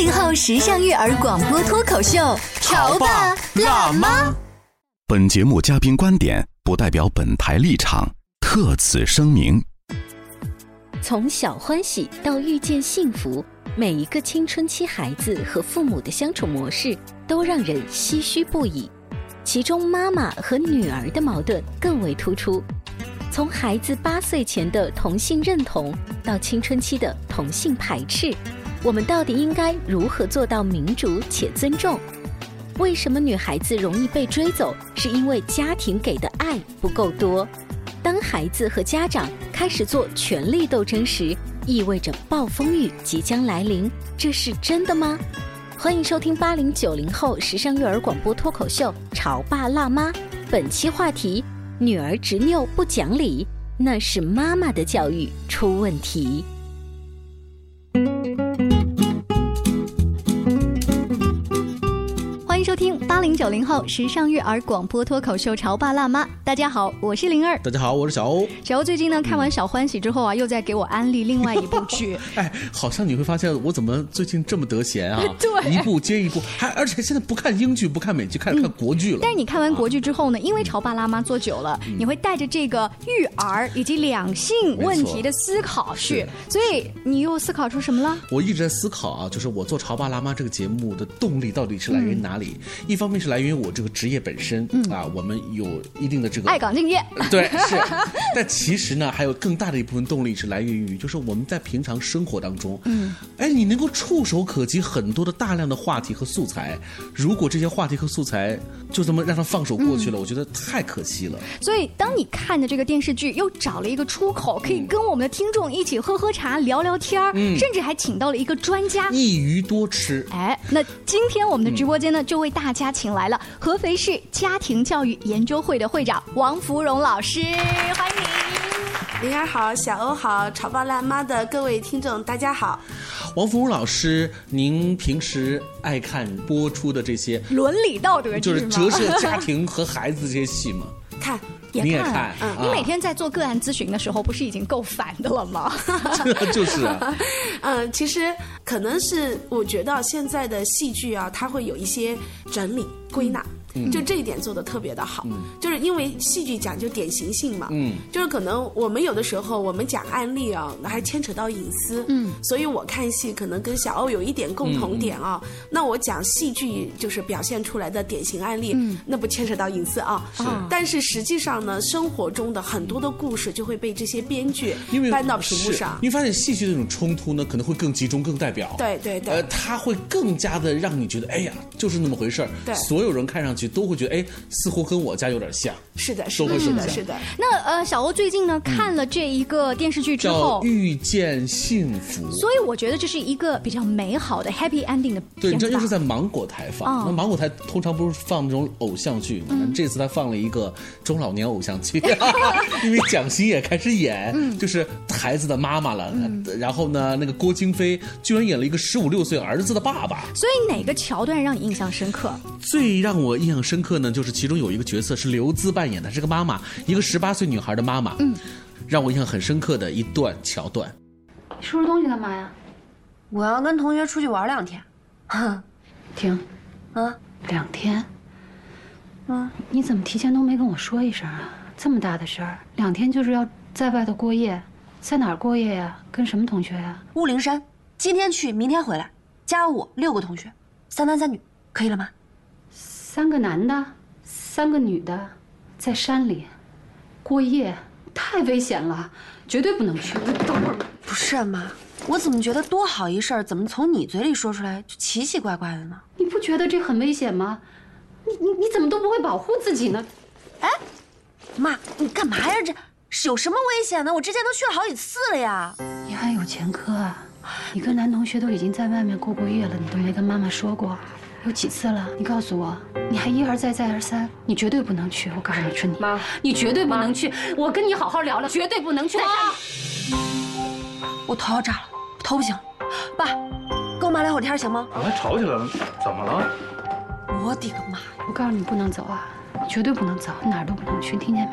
八零后时尚育儿广播脱口秀，潮爸辣妈。本节目嘉宾观点不代表本台立场，特此声明。从小欢喜到遇见幸福，每一个青春期孩子和父母的相处模式都让人唏嘘不已。其中，妈妈和女儿的矛盾更为突出。从孩子八岁前的同性认同，到青春期的同性排斥，我们到底应该如何做到民主且尊重？为什么女孩子容易被追走？是因为家庭给的爱不够多。当孩子和家长开始做权力斗争时，意味着暴风雨即将来临，这是真的吗？欢迎收听八零九零后时尚育儿广播脱口秀《潮爸辣妈》，本期话题：女儿执拗不讲理，那是妈妈的教育出问题。八零九零后时尚育儿广播脱口秀《潮爸辣妈》。大家好，我是灵儿。大家好，我是小欧。小欧最近呢看完《小欢喜》之后啊，又在给我安利另外一部剧。哎，好像你会发现我怎么最近这么得闲啊？对，一部接一部，还而且现在不看英剧，不看美剧，开始看国剧了。但是你看完国剧之后呢，因为《潮爸辣妈》做久了，你会带着这个育儿以及两性问题的思考去，所以你又思考出什么了？我一直在思考啊，就是我做《潮爸辣妈》这个节目的动力到底是来源于哪里？一方面是来源于我这个职业本身嗯啊，我们有一定的这个爱岗敬业。对，是。但其实呢，还有更大的一部分动力是来源于，就是我们在平常生活当中，嗯，哎，你能够触手可及很多的大量的话题和素材。如果这些话题和素材就这么让它放手过去了，我觉得太可惜了。所以，当你看的这个电视剧又找了一个出口，可以跟我们的听众一起喝喝茶、聊聊天儿，甚至还请到了一个专家，一鱼多吃。哎，那今天我们的直播间呢，就为大家请来了合肥市家庭教育研究会的会长王芙蓉老师，欢迎您。林儿好，小欧好，潮爸辣妈的各位听众大家好。王芙蓉老师，您平时爱看播出的这些伦理道德就是折射家庭和孩子这些戏吗？看。你也看，嗯，你每天在做个案咨询的时候，不是已经够烦的了吗？就是啊，嗯，其实可能是我觉得现在的戏剧啊，它会有一些整理归纳。就这一点做的特别的好，就是因为戏剧讲究典型性嘛，嗯，就是可能我们有的时候我们讲案例啊，还牵扯到隐私，嗯，所以我看戏可能跟小欧有一点共同点啊。那我讲戏剧就是表现出来的典型案例，那不牵扯到隐私啊。是，但是实际上呢，生活中的很多的故事就会被这些编剧搬到屏幕上。你发现戏剧这种冲突呢，可能会更集中、更代表。对对对，呃，它会更加的让你觉得，哎呀，就是那么回事儿。对，所有人看上去。都会觉得哎，似乎跟我家有点像。是的，是的，是的，是的。那呃，小欧最近呢看了这一个电视剧之后，遇见幸福。所以我觉得这是一个比较美好的 happy ending 的。对你，这又是在芒果台放。那芒果台通常不是放那种偶像剧吗？这次他放了一个中老年偶像剧，因为蒋欣也开始演，就是孩子的妈妈了。然后呢，那个郭京飞居然演了一个十五六岁儿子的爸爸。所以哪个桥段让你印象深刻？最让我印象深刻呢，就是其中有一个角色是刘孜扮演的，是个妈妈，一个十八岁女孩的妈妈。嗯，让我印象很深刻的一段桥段。你收拾东西干嘛呀？我要跟同学出去玩两天。哼，停。啊，两天。嗯，你怎么提前都没跟我说一声啊？这么大的事儿，两天就是要在外头过夜，在哪儿过夜呀？跟什么同学呀？雾灵山，今天去，明天回来，加我六个同学，三男三女，可以了吗？三个男的，三个女的，在山里过夜，太太危险了，绝对不能去。等会儿，不是啊妈，我怎么觉得多好一事儿，怎么从你嘴里说出来就奇奇怪怪的呢？你不觉得这很危险吗？你你你怎么都不会保护自己呢？哎，妈，你干嘛呀？这是有什么危险呢？我之前都去了好几次了呀。你还有前科啊？你跟男同学都已经在外面过过夜了，你都没跟妈妈说过，有几次了？你告诉我，你还一而再再而三，你绝对不能去！我告诉你，春妮，妈，你绝对不能去！我跟你好好聊聊，绝对不能去！我头要炸了，头不行，爸，跟我妈聊会天行吗？我还吵起来了，怎么了？我的个妈！我告诉你，不能走啊，绝对不能走，哪儿都不能去，听见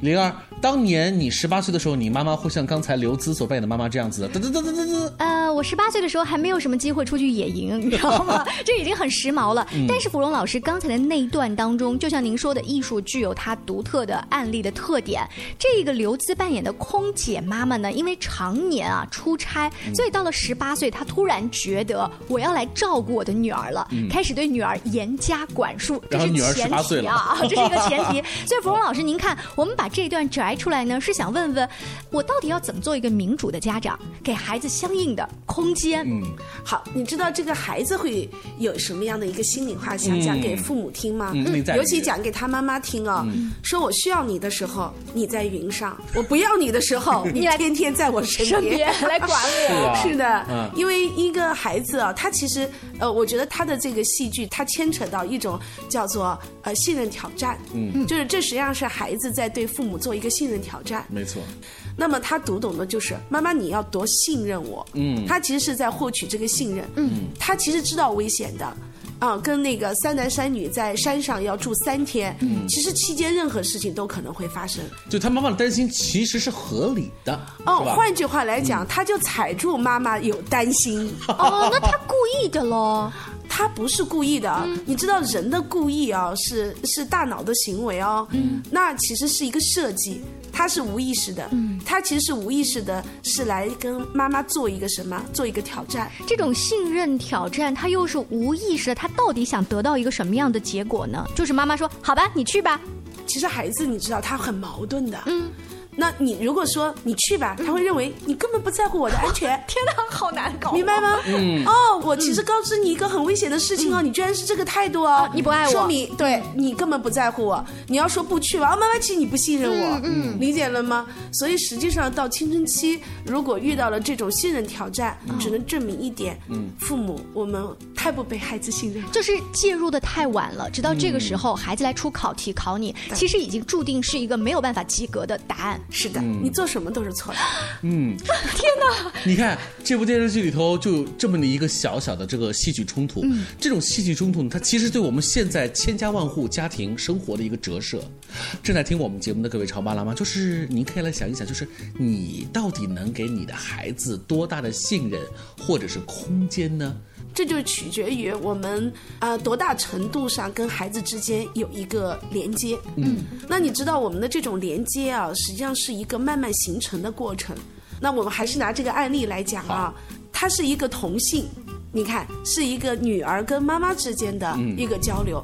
没有？灵儿，当年你十八岁的时候，你妈妈会像刚才刘孜所扮演的妈妈这样子的，噔噔噔噔噔噔。呃，我十八岁的时候还没有什么机会出去野营，你知道吗？这已经很时髦了。但是芙蓉老师刚才的那一段当中，就像您说的，艺术具有它独特的案例的特点。这个刘孜扮演的空姐妈妈呢，因为常年啊出差，所以到了十八岁，她突然觉得我要来照顾我的女儿了，开始对女儿严加管束。这是前18岁了提啊，这是一个前提。所以芙蓉老师，您看，我们把这段摘出来呢，是想问问我到底要怎么做一个民主的家长，给孩子相应的空间。嗯，好，你知道这个孩子会有什么样的一个心里话想讲给父母听吗？嗯尤其讲给他妈妈听哦，说我需要你的时候你在云上，我不要你的时候 你来天天在我身身边。边来管我。啊。是的，嗯。因为一个孩子啊，他其实呃，我觉得他的这个戏剧，他牵扯到一种叫做呃信任挑战，嗯，就是这实际上是孩子在对父母做一个信任挑战。没错，那么他读懂的就是妈妈你要多信任我，嗯他其实是在获取这个信任，嗯，他其实知道危险的。啊，跟那个三男三女在山上要住三天，嗯，其实期间任何事情都可能会发生。就他妈妈的担心其实是合理的，哦？换句话来讲，他就踩住妈妈有担心。哦，那他故意的喽。他不是故意的啊，你知道人的故意啊，是是大脑的行为哦，嗯，那其实是一个设计，他是无意识的，嗯，他其实是无意识的，是来跟妈妈做一个什么，做一个挑战。这种信任挑战，他又是无意识的，他到底想得到一个什么样的结果呢？就是妈妈说：“好吧，你去吧。其实孩子你知道他很矛盾的，嗯，那你如果说你去吧，他会认为你根本不在乎我的安全，” 天哪，好难搞，明白吗？嗯，哦，我其实告知你一个很危险的事情哦，你居然是这个态度哦，你不爱我。说明对你根本不在乎我。你要说不去吧，啊，妈妈，其实你不信任我，嗯，理解了吗？所以实际上到青春期，如果遇到了这种信任挑战，只能证明一点，嗯，父母我们太不被孩子信任了。就是介入的太晚了，直到这个时候，孩子来出考题考你，其实已经注定是一个没有办法及格的答案。是的，你做什么都是错的。嗯，你看这部电视剧里头就有这么的一个小小的这个戏剧冲突，这种戏剧冲突呢，它其实对我们现在千家万户家庭生活的一个折射。正在听我们节目的各位潮爸辣妈，就是您可以来想一想，就是你到底能给你的孩子多大的信任或者是空间呢？这就取决于我们呃多大程度上跟孩子之间有一个连接。嗯，那你知道我们的这种连接啊，实际上是一个慢慢形成的过程。那我们还是拿这个案例来讲啊，它是一个同性，你看是一个女儿跟妈妈之间的一个交流。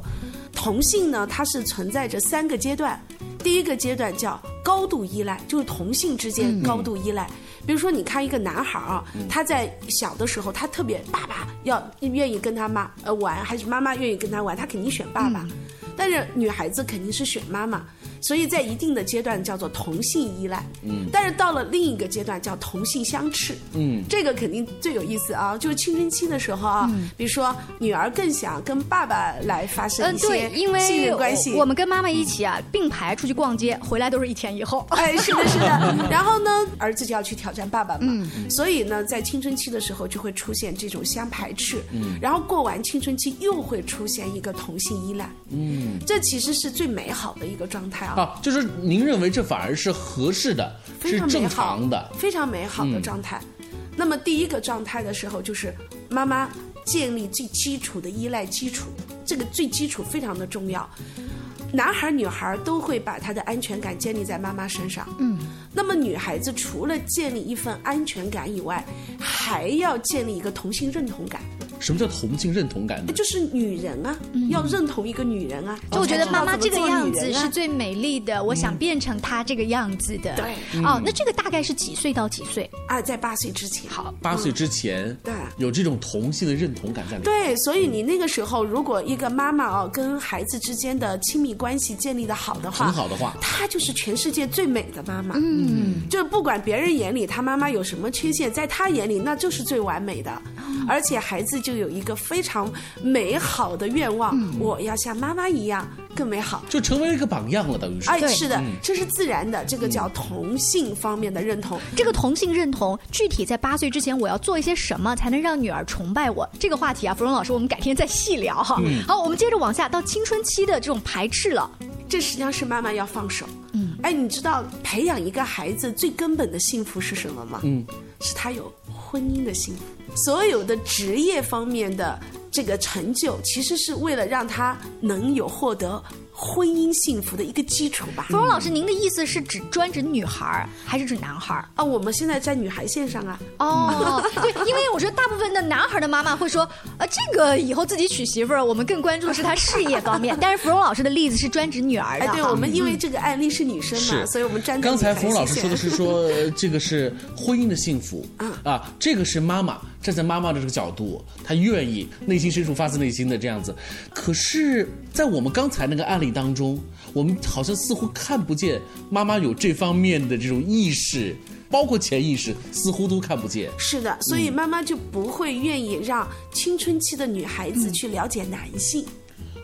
同性呢，它是存在着三个阶段。第一个阶段叫高度依赖，就是同性之间高度依赖。比如说，你看一个男孩啊，他在小的时候，他特别爸爸要愿意跟他妈呃玩，还是妈妈愿意跟他玩，他肯定选爸爸。但是女孩子肯定是选妈妈，所以在一定的阶段叫做同性依赖。嗯，但是到了另一个阶段叫同性相斥。嗯，这个肯定最有意思啊，就是青春期的时候啊，比如说女儿更想跟爸爸来发生嗯，一些对，因为信任关系。我我们跟妈妈一起啊并排出去逛街，回来都是一天以后。哎，是的，是的。然后呢，儿子就要去挑战爸爸嘛，所以呢，在青春期的时候就会出现这种相排斥。嗯，然后过完青春期又会出现一个同性依赖。嗯，这其实是最美好的一个状态啊，啊，就是您认为这反而是合适的，非是正常美好的。非常美好的状态。那么第一个状态的时候，就是妈妈建立最基础的依赖基础，这个最基础非常的重要。男孩、女孩都会把他的安全感建立在妈妈身上。嗯，那么女孩子除了建立一份安全感以外，还要建立一个同性认同感。什么叫同性认同感呢？就是女人啊，要认同一个女人啊。就我觉得妈妈这个样子是最美丽的，我想变成她这个样子的。对哦，那这个大概是几岁到几岁？啊，在八岁之前。好，八岁之前，对有这种同性的认同感在里面。对，所以你那个时候，如果一个妈妈哦跟孩子之间的亲密关系建立的好的话，很好的话她就是全世界最美的妈妈。嗯，就是不管别人眼里她妈妈有什么缺陷，在她眼里那就是最完美的，而且孩子就有一个非常美好的愿望，我要像妈妈一样更美好。就成为了一个榜样了，等于是。哎，是的，这是自然的，这个叫同性方面的认同。这个同性认同，具体在八岁之前，我要做一些什么才能让女儿崇拜我？这个话题啊，芙蓉老师，我们改天再细聊哈。好，我们接着往下，到青春期的这种排斥了。这实际上是妈妈要放手。嗯，哎，你知道培养一个孩子最根本的幸福是什么吗？嗯，是他有婚姻的幸福。所有的职业方面的这个成就，其实是为了让他能有获得婚姻幸福的一个基础吧。芙蓉老师，您的意思是指专指女孩儿，还是指男孩儿？啊，我们现在在女孩线上啊。哦，对，因为我觉得大部分的男孩的妈妈会说，呃，这个以后自己娶媳妇儿，我们更关注的是他事业方面。但是芙蓉老师的例子是专指女儿的哎，对，我们因为这个案例是女生嘛，是所以我们站在刚才女孩冯老师说的是说，呃这个是婚姻的幸福啊，这个是妈妈站在妈妈的这个角度，她愿意内心深处发自内心的这样子。可是，在我们刚才那个案例当中，我们好像似乎看不见妈妈有这方面的这种意识，包括潜意识，似乎都看不见。是的，所以妈妈就不会愿意让青春期的女孩子去了解男性。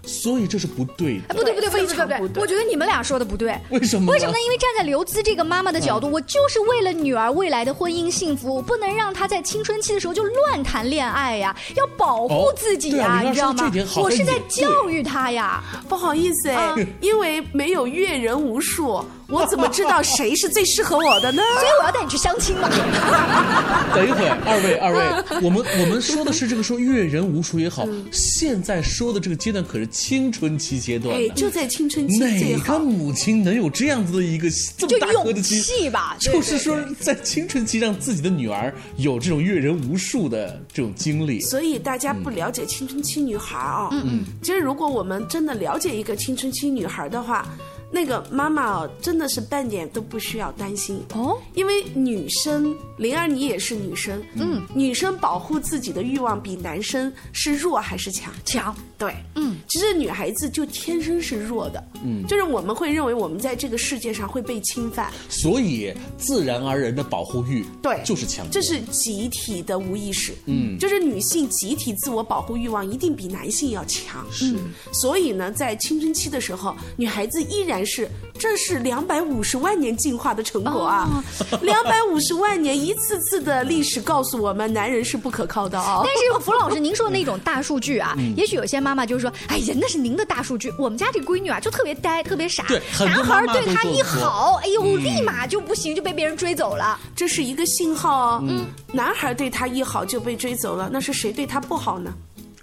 所以这是不对的。哎，不对不对不对非常不对我觉得你们俩说的不对。为什么呢为什么呢？因为站在刘孜这个妈妈的角度，我就是为了女儿未来的婚姻幸福，我不能让她在青春期的时候就乱谈恋爱呀，要保护哦自己呀，你知道吗我是在教育她呀。不好意思哎，因为没有阅人无数，我怎么知道谁是最适合我的呢？所以我要带你去相亲嘛。等一会儿，二位二位，我们我们说的是这个说阅人无数也好，现在说的这个阶段可是青春期阶段哎，就在青春期最哪个。母亲能有这样子的一个这么大颗的心？气吧对 就是说，在青春期让自己的女儿有这种阅人无数的这种经历。所以大家不了解青春期女孩啊、嗯嗯，其实如果我们真的了解一个青春期女孩的话，那个妈妈哦，真的是半点都不需要担心。哦，因为女生，灵儿你也是女生，嗯，女生保护自己的欲望比男生是弱还是强？强，对，嗯，其实女孩子就天生是弱的，嗯，就是我们会认为我们在这个世界上会被侵犯，所以自然而然的保护欲，对，就是强。这是集体的无意识，嗯，就是女性集体自我保护欲望一定比男性要强，是，所以呢，在青春期的时候，女孩子依然是，这是两百五十万年进化的成果啊，两百五十万年一次次的历史告诉我们，男人是不可靠的哦。但是福老师，您说的那种大数据啊，也许有些妈妈就是说，哎呀，那是您的大数据，我们家这闺女啊就特别呆，特别傻，对男孩对她一好，哎呦，立马就不行，就被别人追走了。这是一个信号哦，嗯，男孩对她一好就被追走了，那是谁对她不好呢？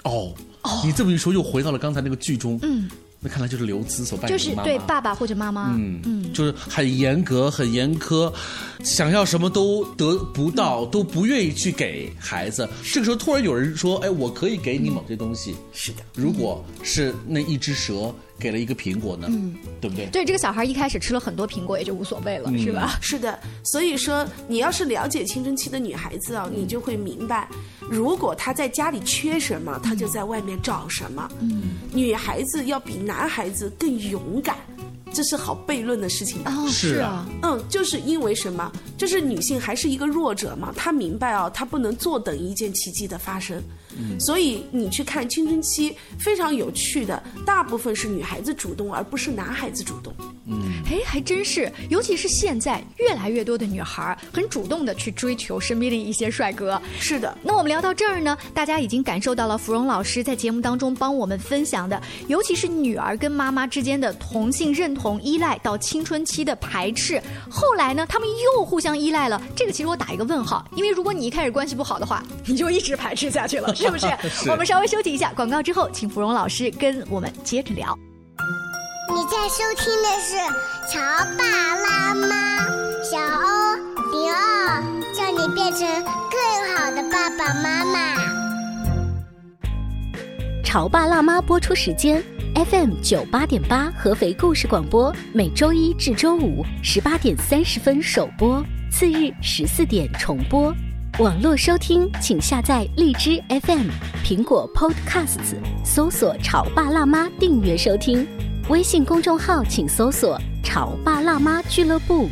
哦，你这么一说，又回到了刚才那个剧中。嗯，那看来就是刘孜所扮就是演的妈妈。对爸爸或者妈妈，嗯嗯，就是很严格、很严苛，想要什么都得不到，都不愿意去给孩子。这个时候突然有人说：“哎，我可以给你某些东西。”是的，如果是那一只蛇给了一个苹果呢？嗯，对不对？对这个小孩一开始吃了很多苹果也就无所谓了，是吧？是的，所以说你要是了解青春期的女孩子啊，你就会明白，如果她在家里缺什么，她就在外面找什么。嗯，女孩子要比男孩子更勇敢，这是好悖论的事情是啊啊，嗯，就是因为什么？就是女性还是一个弱者嘛，她明白哦，她不能坐等一件奇迹的发生。所以你去看青春期，非常有趣的，大部分是女孩子主动，而不是男孩子主动。哎，还真是，尤其是现在越来越多的女孩儿很主动的去追求身边的一些帅哥。是的，那我们聊到这儿呢，大家已经感受到了芙蓉老师在节目当中帮我们分享的，尤其是女儿跟妈妈之间的同性认同依赖到青春期的排斥，后来呢，他们又互相依赖了。这个其实我打一个问号，因为如果你一开始关系不好的话，你就一直排斥下去了，是不是？是我们稍微休息一下广告之后，请芙蓉老师跟我们接着聊。你在收听的是《潮爸辣妈》，小欧零二，叫你变成更好的爸爸妈妈。潮爸辣妈播出时间：FM 九八点八合肥故事广播，每周一至周五十八点三十分首播，次日十四点重播。网络收听，请下载荔枝 FM、苹果 Podcasts，搜索“潮爸辣妈”订阅收听。微信公众号请搜索“潮爸辣妈俱乐部”。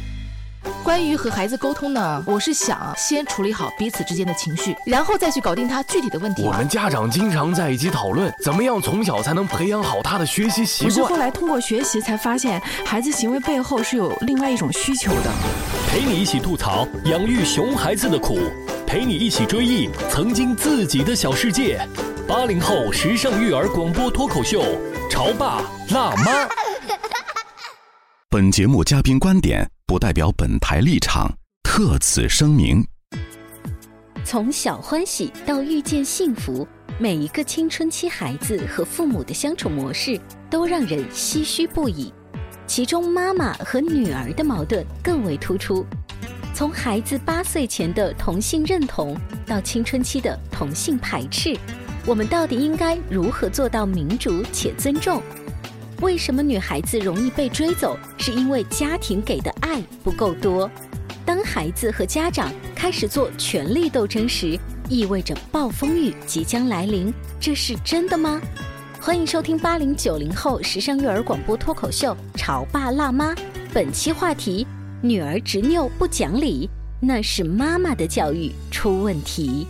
关于和孩子沟通呢，我是想先处理好彼此之间的情绪，然后再去搞定他具体的问题。我们家长经常在一起讨论，怎么样从小才能培养好他的学习习我是惯。后来通过学习才发现，孩子行为背后是有另外一种需求的。陪你一起吐槽养育熊孩子的苦，陪你一起追忆曾经自己的小世界。八零后时尚育儿广播脱口秀，潮爸辣妈。本节目嘉宾观点不代表本台立场，特此声明。从小欢喜到遇见幸福，每一个青春期孩子和父母的相处模式都让人唏嘘不已。其中，妈妈和女儿的矛盾更为突出。从孩子八岁前的同性认同，到青春期的同性排斥，我们到底应该如何做到民主且尊重？为什么女孩子容易被追走？是因为家庭给的爱不够多。当孩子和家长开始做权力斗争时，意味着暴风雨即将来临，这是真的吗？欢迎收听八零九零后时尚育儿广播脱口秀《潮爸辣妈》，本期话题：女儿执拗不讲理，那是妈妈的教育出问题。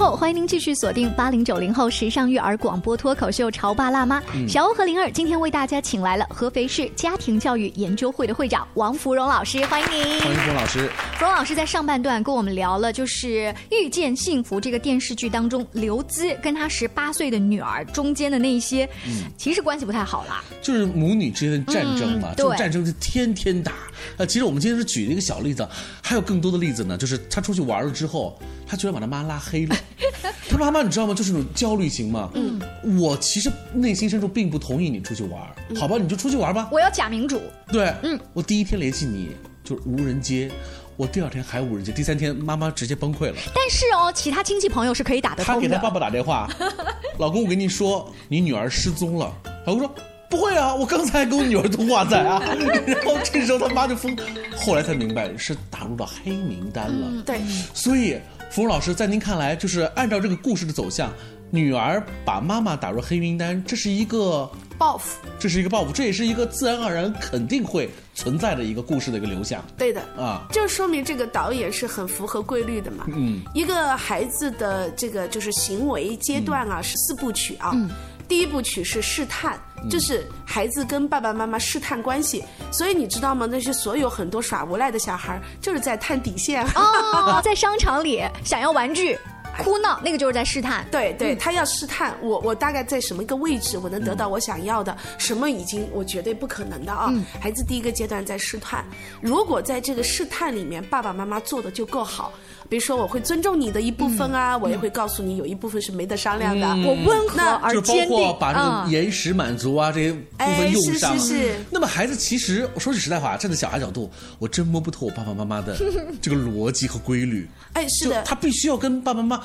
后，欢迎您继续锁定八零九零后时尚育儿广播脱口秀《潮爸辣妈》嗯小欧和灵儿今天为大家请来了合肥市家庭教育研究会的会长王芙蓉老师，欢迎您。欢迎冯老师。芙蓉老师在上半段跟我们聊了，就是《遇见幸福》这个电视剧当中，刘孜跟她十八岁的女儿中间的那一些，嗯其实关系不太好啦。就是母女之间的战争嘛，嗯这种战争是天天打。呃，其实我们今天是举了一个小例子，还有更多的例子呢。就是她出去玩了之后，他居然把他妈拉黑了。他妈妈你知道吗？就是那种焦虑型嘛。嗯，我其实内心深处并不同意你出去玩，好吧，你就出去玩吧。我要假民主。对，嗯，我第一天联系你就是无人接，我第二天还无人接，第三天妈妈直接崩溃了。但是哦，其他亲戚朋友是可以打得通的。他给他爸爸打电话，老公，我跟你说，你女儿失踪了。老公说不会啊，我刚才跟我女儿通话在啊。然后这时候他妈就疯，后来才明白是打入了黑名单了。嗯，对，所以芙蓉老师，在您看来，就是按照这个故事的走向，女儿把妈妈打入黑名单，这是一个报复，这是一个报复，这也是一个自然而然肯定会存在的一个故事的一个流向对的。啊。就说明这个导演是很符合规律的嘛。嗯，一个孩子的这个就是行为阶段啊，是四部曲啊。嗯第一部曲是试探，就是孩子跟爸爸妈妈试探关系。所以你知道吗？那些所有很多耍无赖的小孩，就是在探底线。哦，在商场里想要玩具。哭闹，那个就是在试探。对对，他要试探我，我大概在什么一个位置，我能得到我想要的，什么已经我绝对不可能的啊。嗯孩子第一个阶段在试探，如果在这个试探里面，爸爸妈妈做的就够好，比如说我会尊重你的一部分啊，我也会告诉你有一部分是没得商量的，嗯我温和那而就包坚定。括把这嗯个延时满足啊、这些部分哎是用上。是是那么孩子其实我说句实在话，站在小孩角度，我真摸不透我爸爸妈妈的这个逻辑和规律。哎，是的，他必须要跟爸爸妈妈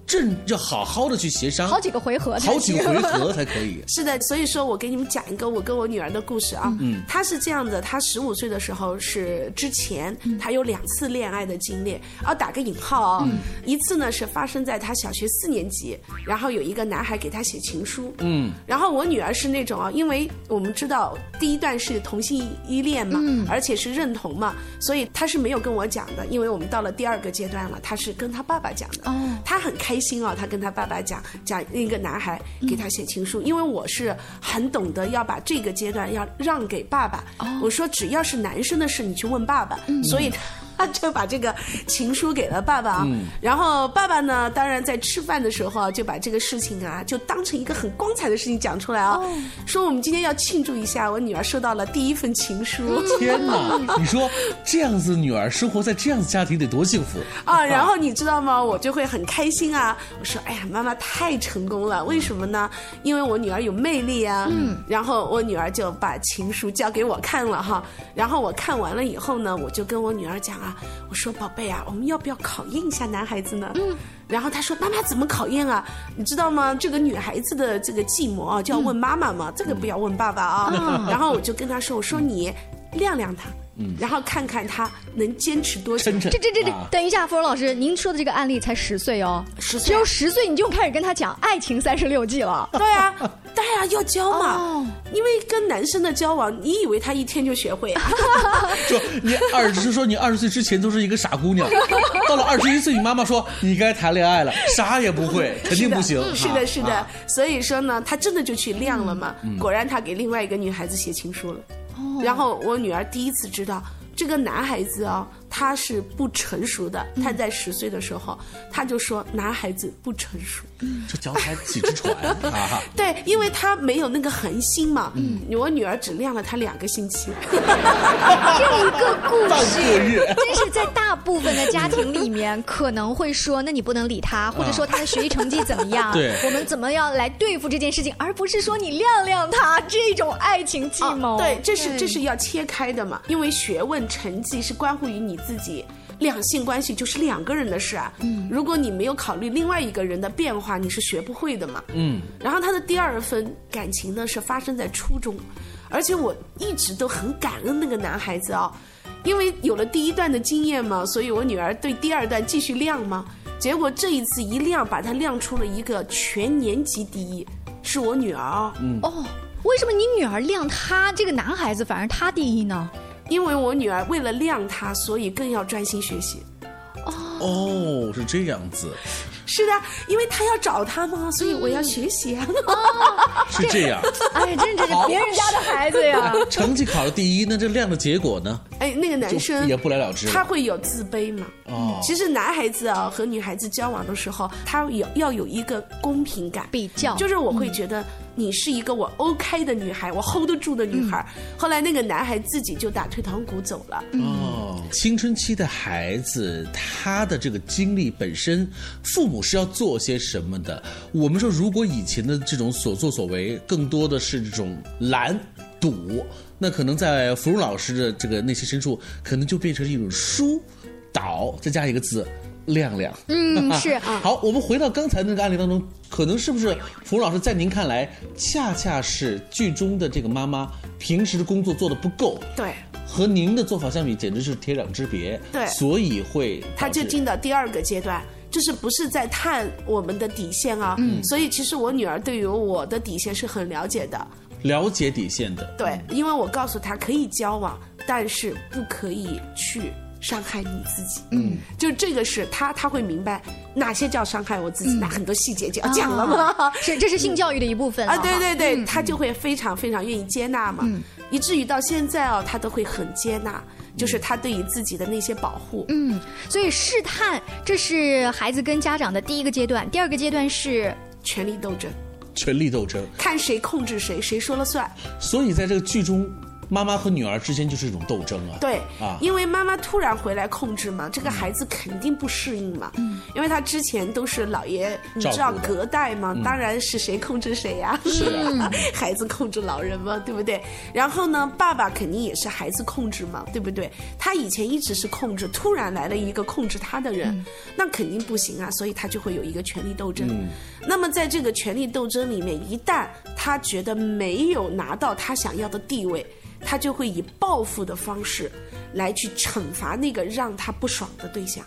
正要好好的去协商，好几个回合才好几个回合才可以。是的，所以说我给你们讲一个我跟我女儿的故事啊。嗯她是这样的，她十五岁的时候是之前她有两次恋爱的经历，啊，打个引号啊、一次呢是发生在她小学四年级，然后有一个男孩给她写情书，嗯，然后我女儿是那种啊，因为我们知道第一段是同性依恋嘛，而且是认同嘛，所以她是没有跟我讲的，因为我们到了第二个阶段了，她是跟她爸爸讲的。哦，她很开心啊、他跟他爸爸讲讲那个男孩给他写情书，因为我是很懂得要把这个阶段要让给爸爸。我说只要是男生的事，你去问爸爸。所以他 就把这个情书给了爸爸啊。然后爸爸呢，当然在吃饭的时候啊，就把这个事情啊，就当成一个很光彩的事情讲出来啊，说我们今天要庆祝一下，我女儿收到了第一份情书。天哪！你说这样子女儿生活在这样子家庭得多幸福 啊，然后你知道吗？我就会很开心啊！我说，哎呀，妈妈太成功了，为什么呢？因为我女儿有魅力啊。嗯。然后我女儿就把情书交给我看了哈，然后我看完了以后呢，我就跟我女儿讲啊，啊，我说宝贝啊，我们要不要考验一下男孩子呢？嗯，然后他说妈妈怎么考验啊？你知道吗？这个女孩子的这个计谋啊，就要问妈妈嘛，这个不要问爸爸啊。嗯然后我就跟他说，我说你晾晾他，然后看看他能坚持多久。这这这这，等一下，芙蓉老师，您说的这个案例才十岁哦，十只有十岁你就开始跟他讲爱情三十六计了。对啊，当然要教嘛，因为跟男生的交往，你以为他一天就学会啊？说你二十说你二十岁之前都是一个傻姑娘，到了二十一岁，你妈妈说你该谈恋爱了，啥也不会，肯定不行。是的，是的啊。所以说呢，他真的就去晾了嘛。嗯果然，他给另外一个女孩子写情书了。然后我女儿第一次知道。这个男孩子啊、他是不成熟的。嗯他在十岁的时候，他就说男孩子不成熟。这脚踩几只船啊！对，因为他没有那个恒心嘛。嗯我女儿只晾了他两个星期。这一个故半事真是在大部分的家庭里面可能会说，那你不能理他，或者说他的学习成绩怎么样？对我们怎么样来对付这件事情，而不是说你晾晾他这种爱情计谋。哦对，这是这是要切开的嘛，因为学问成绩是关乎于你自己。两性关系就是两个人的事啊，嗯，如果你没有考虑另外一个人的变化，你是学不会的嘛。嗯，然后他的第二份感情呢是发生在初中，而且我一直都很感恩那个男孩子啊、因为有了第一段的经验嘛，所以我女儿对第二段继续亮嘛。结果这一次一亮，把他亮出了一个全年级第一，是我女儿哦。嗯哦，为什么你女儿亮他这个男孩子，反而他第一呢？因为我女儿为了亮他，所以更要专心学习。哦，是这样子，是的，因为他要找他嘛，所以我要学习啊。是这样。哎，真真是别人家的孩子呀。成绩考了第一，那这亮的结果呢？哎，那个男生也不了了之了他会有自卑嘛？哦其实男孩子啊和女孩子交往的时候，他有要有一个公平感，比较就是我会觉得你是一个我 OK 的女孩，我 hold 得住的女孩。后来那个男孩自己就打退堂鼓走了。哦，青春期的孩子，他的这个经历本身，父母是要做些什么的？我们说，如果以前的这种所作所为，更多的是这种懒赌，那可能在芙蓉老师的这个内心深处，可能就变成一种疏导，再加一个字。亮亮，嗯是啊好，我们回到刚才那个案例当中，可能是不是芙蓉老师在您看来，恰恰是剧中的这个妈妈平时的工作做的不够，对，和您的做法相比，简直是天壤之别。对所以会他就进到第二个阶段，就是不是在探我们的底线啊？嗯所以其实我女儿对于我的底线是很了解的。了解底线的。对，因为我告诉她可以交往，但是不可以去伤害你自己。嗯，就这个是他他会明白哪些叫伤害我自己，嗯。那很多细节就要讲了嘛。啊。是这是性教育的一部分啊，对对对，嗯。她就会非常非常愿意接纳嘛，以至于到现在哦，他都会很接纳，就是他对于自己的那些保护。嗯，所以试探这是孩子跟家长的第一个阶段，第二个阶段是权力斗争，权力斗争，看谁控制谁，谁说了算。所以在这个剧中，妈妈和女儿之间就是一种斗争啊。对，啊，因为妈妈突然回来控制嘛，这个孩子肯定不适应嘛。嗯，因为他之前都是姥爷，你知道照隔代嘛，嗯当然是谁控制谁呀、是啊 孩子控制老人嘛，对不对？然后呢，爸爸肯定也是孩子控制嘛，对不对？他以前一直是控制，突然来了一个控制他的人，那肯定不行啊，所以他就会有一个权力斗争。嗯那么在这个权力斗争里面，一旦他觉得没有拿到他想要的地位，他就会以报复的方式来去惩罚那个让他不爽的对象。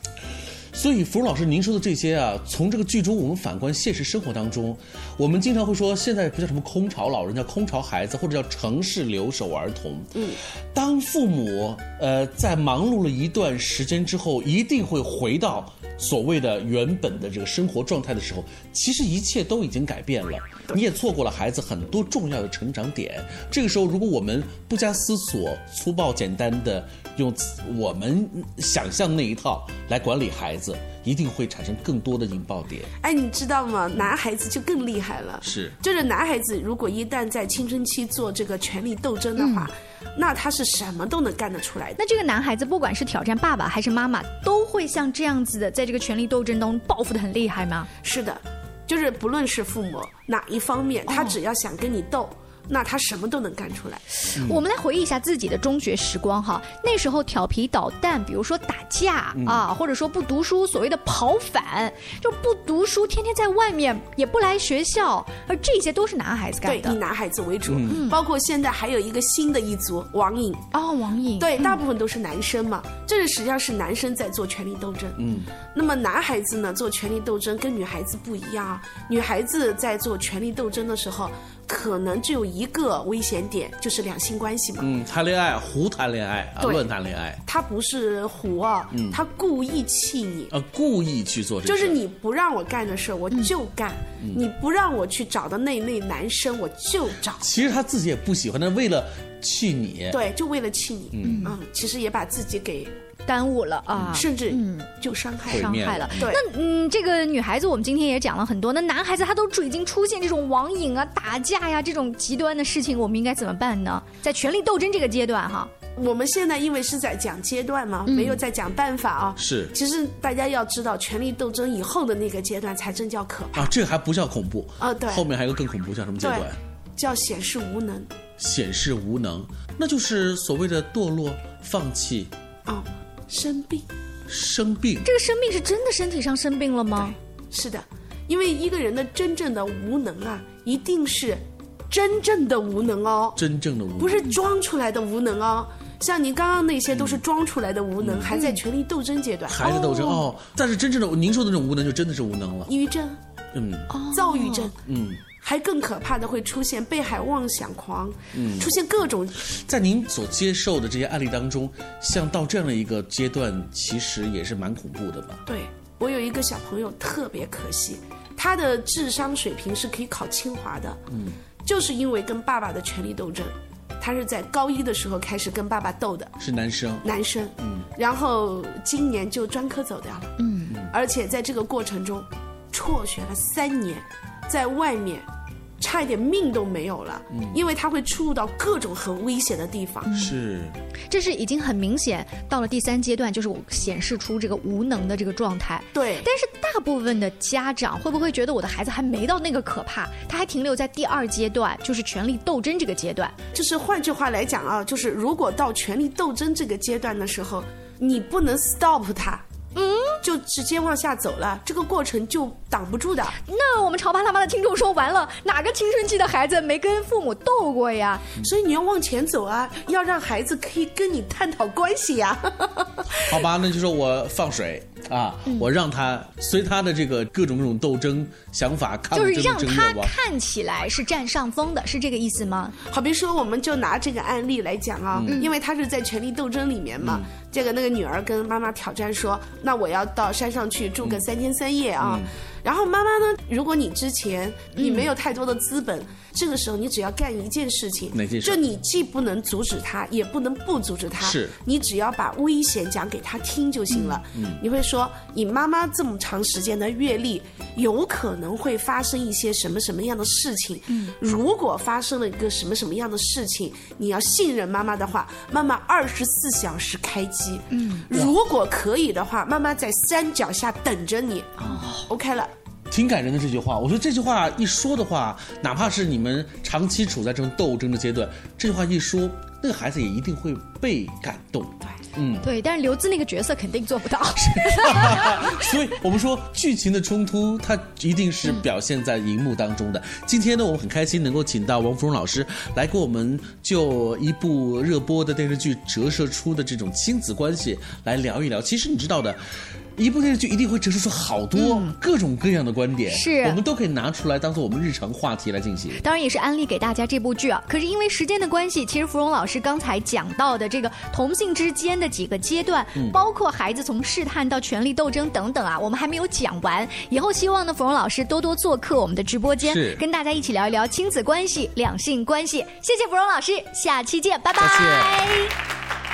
所以，芙蓉老师，您说的这些啊，从这个剧中我们反观现实生活当中，我们经常会说，现在不叫什么空巢老人，叫空巢孩子，或者叫城市留守儿童。嗯，当父母呃在忙碌了一段时间之后，一定会回到所谓的原本的这个生活状态的时候，其实一切都已经改变了，你也错过了孩子很多重要的成长点。这个时候，如果我们不加思索、粗暴简单的用我们想象那一套来管理孩子，一定会产生更多的引爆点。哎，你知道吗？男孩子就更厉害了。是，就是男孩子，如果一旦在青春期做这个权力斗争的话，那他是什么都能干得出来的。那这个男孩子不管是挑战爸爸还是妈妈，都会像这样子的，在这个权力斗争中报复的很厉害吗？是的，就是不论是父母哪一方面，他只要想跟你斗。那他什么都能干出来。我们来回忆一下自己的中学时光哈，那时候调皮捣蛋，比如说打架、嗯。啊，或者说不读书，所谓的跑反，就不读书，天天在外面也不来学校，而这些都是男孩子干的。对以男孩子为主，嗯。包括现在还有一个新的一族网瘾哦，网瘾对，大部分都是男生嘛，这个实际上是男生在做权力斗争。嗯，那么男孩子呢做权力斗争跟女孩子不一样啊，女孩子在做权力斗争的时候，可能只有一个危险点，就是两性关系嘛。嗯，谈恋爱胡谈恋爱啊，乱谈恋爱。他不是胡啊，嗯。他故意气你。呃，故意去做这就是你不让我干的事儿，我就干；嗯。你不让我去找的那那男生，我就找。其实他自己也不喜欢，但为了气你，对，就为了气你，嗯。嗯，其实也把自己给耽误了啊，甚至嗯。就伤害伤害了。对，那嗯，这个女孩子我们今天也讲了很多，那男孩子他都已经出现这种网瘾啊、打架呀、这种极端的事情，我们应该怎么办呢？在权力斗争这个阶段哈，我们现在因为是在讲阶段嘛，嗯。没有在讲办法啊。是。其实大家要知道，权力斗争以后的那个阶段才真叫可怕。啊，这个还不叫恐怖。啊对。后面还有个更恐怖，叫什么阶段？，叫显示无能。显示无能，那就是所谓的堕落、放弃、哦，生病。生病。这个生病是真的身体上生病了吗？是的，因为一个人的真正的无能啊，一定是真正的无能哦，真正的无能。不是装出来的无能哦。像您刚刚那些都是装出来的无嗯。能，还在权力斗争阶段，还在斗争哦，但是真正的您说的那种无能，就真的是无能了。抑郁症、嗯。躁郁症，嗯还更可怕的会出现被害妄想狂，嗯，出现各种。在您所接受的这些案例当中，像到这样的一个阶段，其实也是蛮恐怖的吧？对我有一个小朋友特别可惜，他的智商水平是可以考清华的，嗯，就是因为跟爸爸的权力斗争，他是在高一的时候开始跟爸爸斗的，是男生，男生，嗯，然后今年就专科走掉了，嗯，而且在这个过程中辍学了三年，在外面差一点命都没有了，嗯。因为他会出入到各种很危险的地方，是。这是已经很明显到了第三阶段，就是我显示出这个无能的这个状态。对，但是大部分的家长会不会觉得我的孩子还没到那个可怕，他还停留在第二阶段，就是权力斗争这个阶段？就是换句话来讲啊，就是如果到权力斗争这个阶段的时候，你不能 stop 他，嗯，就直接往下走了，这个过程就挡不住的。那我们潮爸辣妈的听众说完了，哪个青春期的孩子没跟父母斗过呀？所以你要往前走啊，要让孩子可以跟你探讨关系呀、好吧，那就说我放水啊，嗯我让他随他的这个各种各种斗争想法、抗就是让他。看起来是占上风的，是这个意思吗？好比说，我们就拿这个案例来讲啊，嗯因为他是在权力斗争里面嘛，这个那个女儿跟妈妈挑战说，那我要到山上去住个三天三夜啊。嗯然后妈妈呢，如果你之前你嗯没有太多的资本，这个时候你只要干一件事情，哪件事就你既不能阻止他，也不能不阻止他，是你只要把危险讲给他听就行了。嗯你会说，以妈妈这么长时间的阅历，有可能会发生一些什么什么样的事情？嗯如果发生了一个什么什么样的事情，你要信任妈妈的话，妈妈二十四小时开机。嗯如果可以的话，妈妈在山脚下等着你。哦，OK 了。挺感人的这句话，我觉得这句话一说的话，哪怕是你们长期处在这种斗争的阶段，这句话一说，那个孩子也一定会被感动。对，嗯，对，但是刘孜那个角色肯定做不到。所以我们说剧情的冲突，它一定是表现在荧幕当中的。今天呢，我们很开心能够请到王芙蓉老师来给我们就一部热播的电视剧折射出的这种亲子关系来聊一聊。其实你知道的。一部电视剧一定会折射出好多各种各样的观点，是我们都可以拿出来当做我们日常话题来进行。当然也是安利给大家这部剧啊。可是因为时间的关系，其实芙蓉老师刚才讲到的这个同性之间的几个阶段，嗯包括孩子从试探到权力斗争等等啊，我们还没有讲完。以后希望呢，芙蓉老师多多做客我们的直播间，跟大家一起聊一聊亲子关系、两性关系。谢谢芙蓉老师，下期见，拜拜。